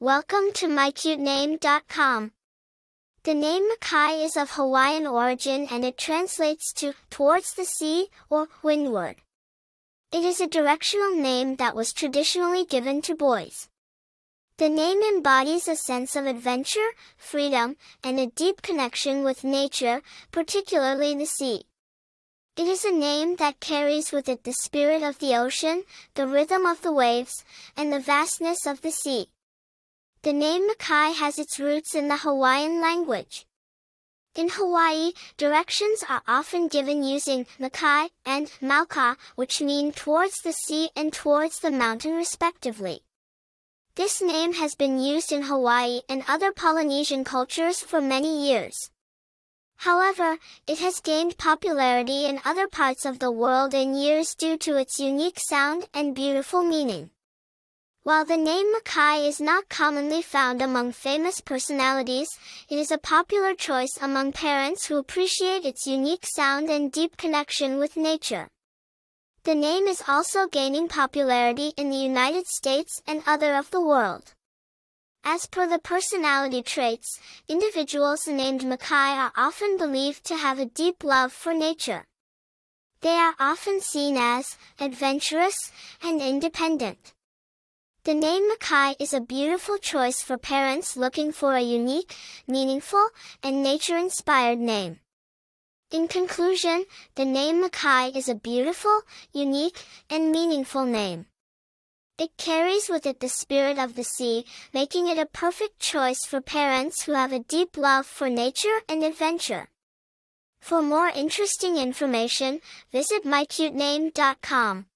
Welcome to mycutename.com. The name Makai is of Hawaiian origin and it translates to towards the sea or windward. It is a directional name that was traditionally given to boys. The name embodies a sense of adventure, freedom, and a deep connection with nature, particularly the sea. It is a name that carries with it the spirit of the ocean, the rhythm of the waves, and the vastness of the sea. The name Makai has its roots in the Hawaiian language. In Hawaii, directions are often given using Makai and Mauka, which mean towards the sea and towards the mountain respectively. This name has been used in Hawaii and other Polynesian cultures for many years. However, it has gained popularity in other parts of the world in years due to its unique sound and beautiful meaning. While the name Makai is not commonly found among famous personalities, it is a popular choice among parents who appreciate its unique sound and deep connection with nature. The name is also gaining popularity in the United States and other of the world. As per the personality traits, individuals named Makai are often believed to have a deep love for nature. They are often seen as adventurous and independent. The name Makai is a beautiful choice for parents looking for a unique, meaningful, and nature-inspired name. In conclusion, the name Makai is a beautiful, unique, and meaningful name. It carries with it the spirit of the sea, making it a perfect choice for parents who have a deep love for nature and adventure. For more interesting information, visit mycutename.com.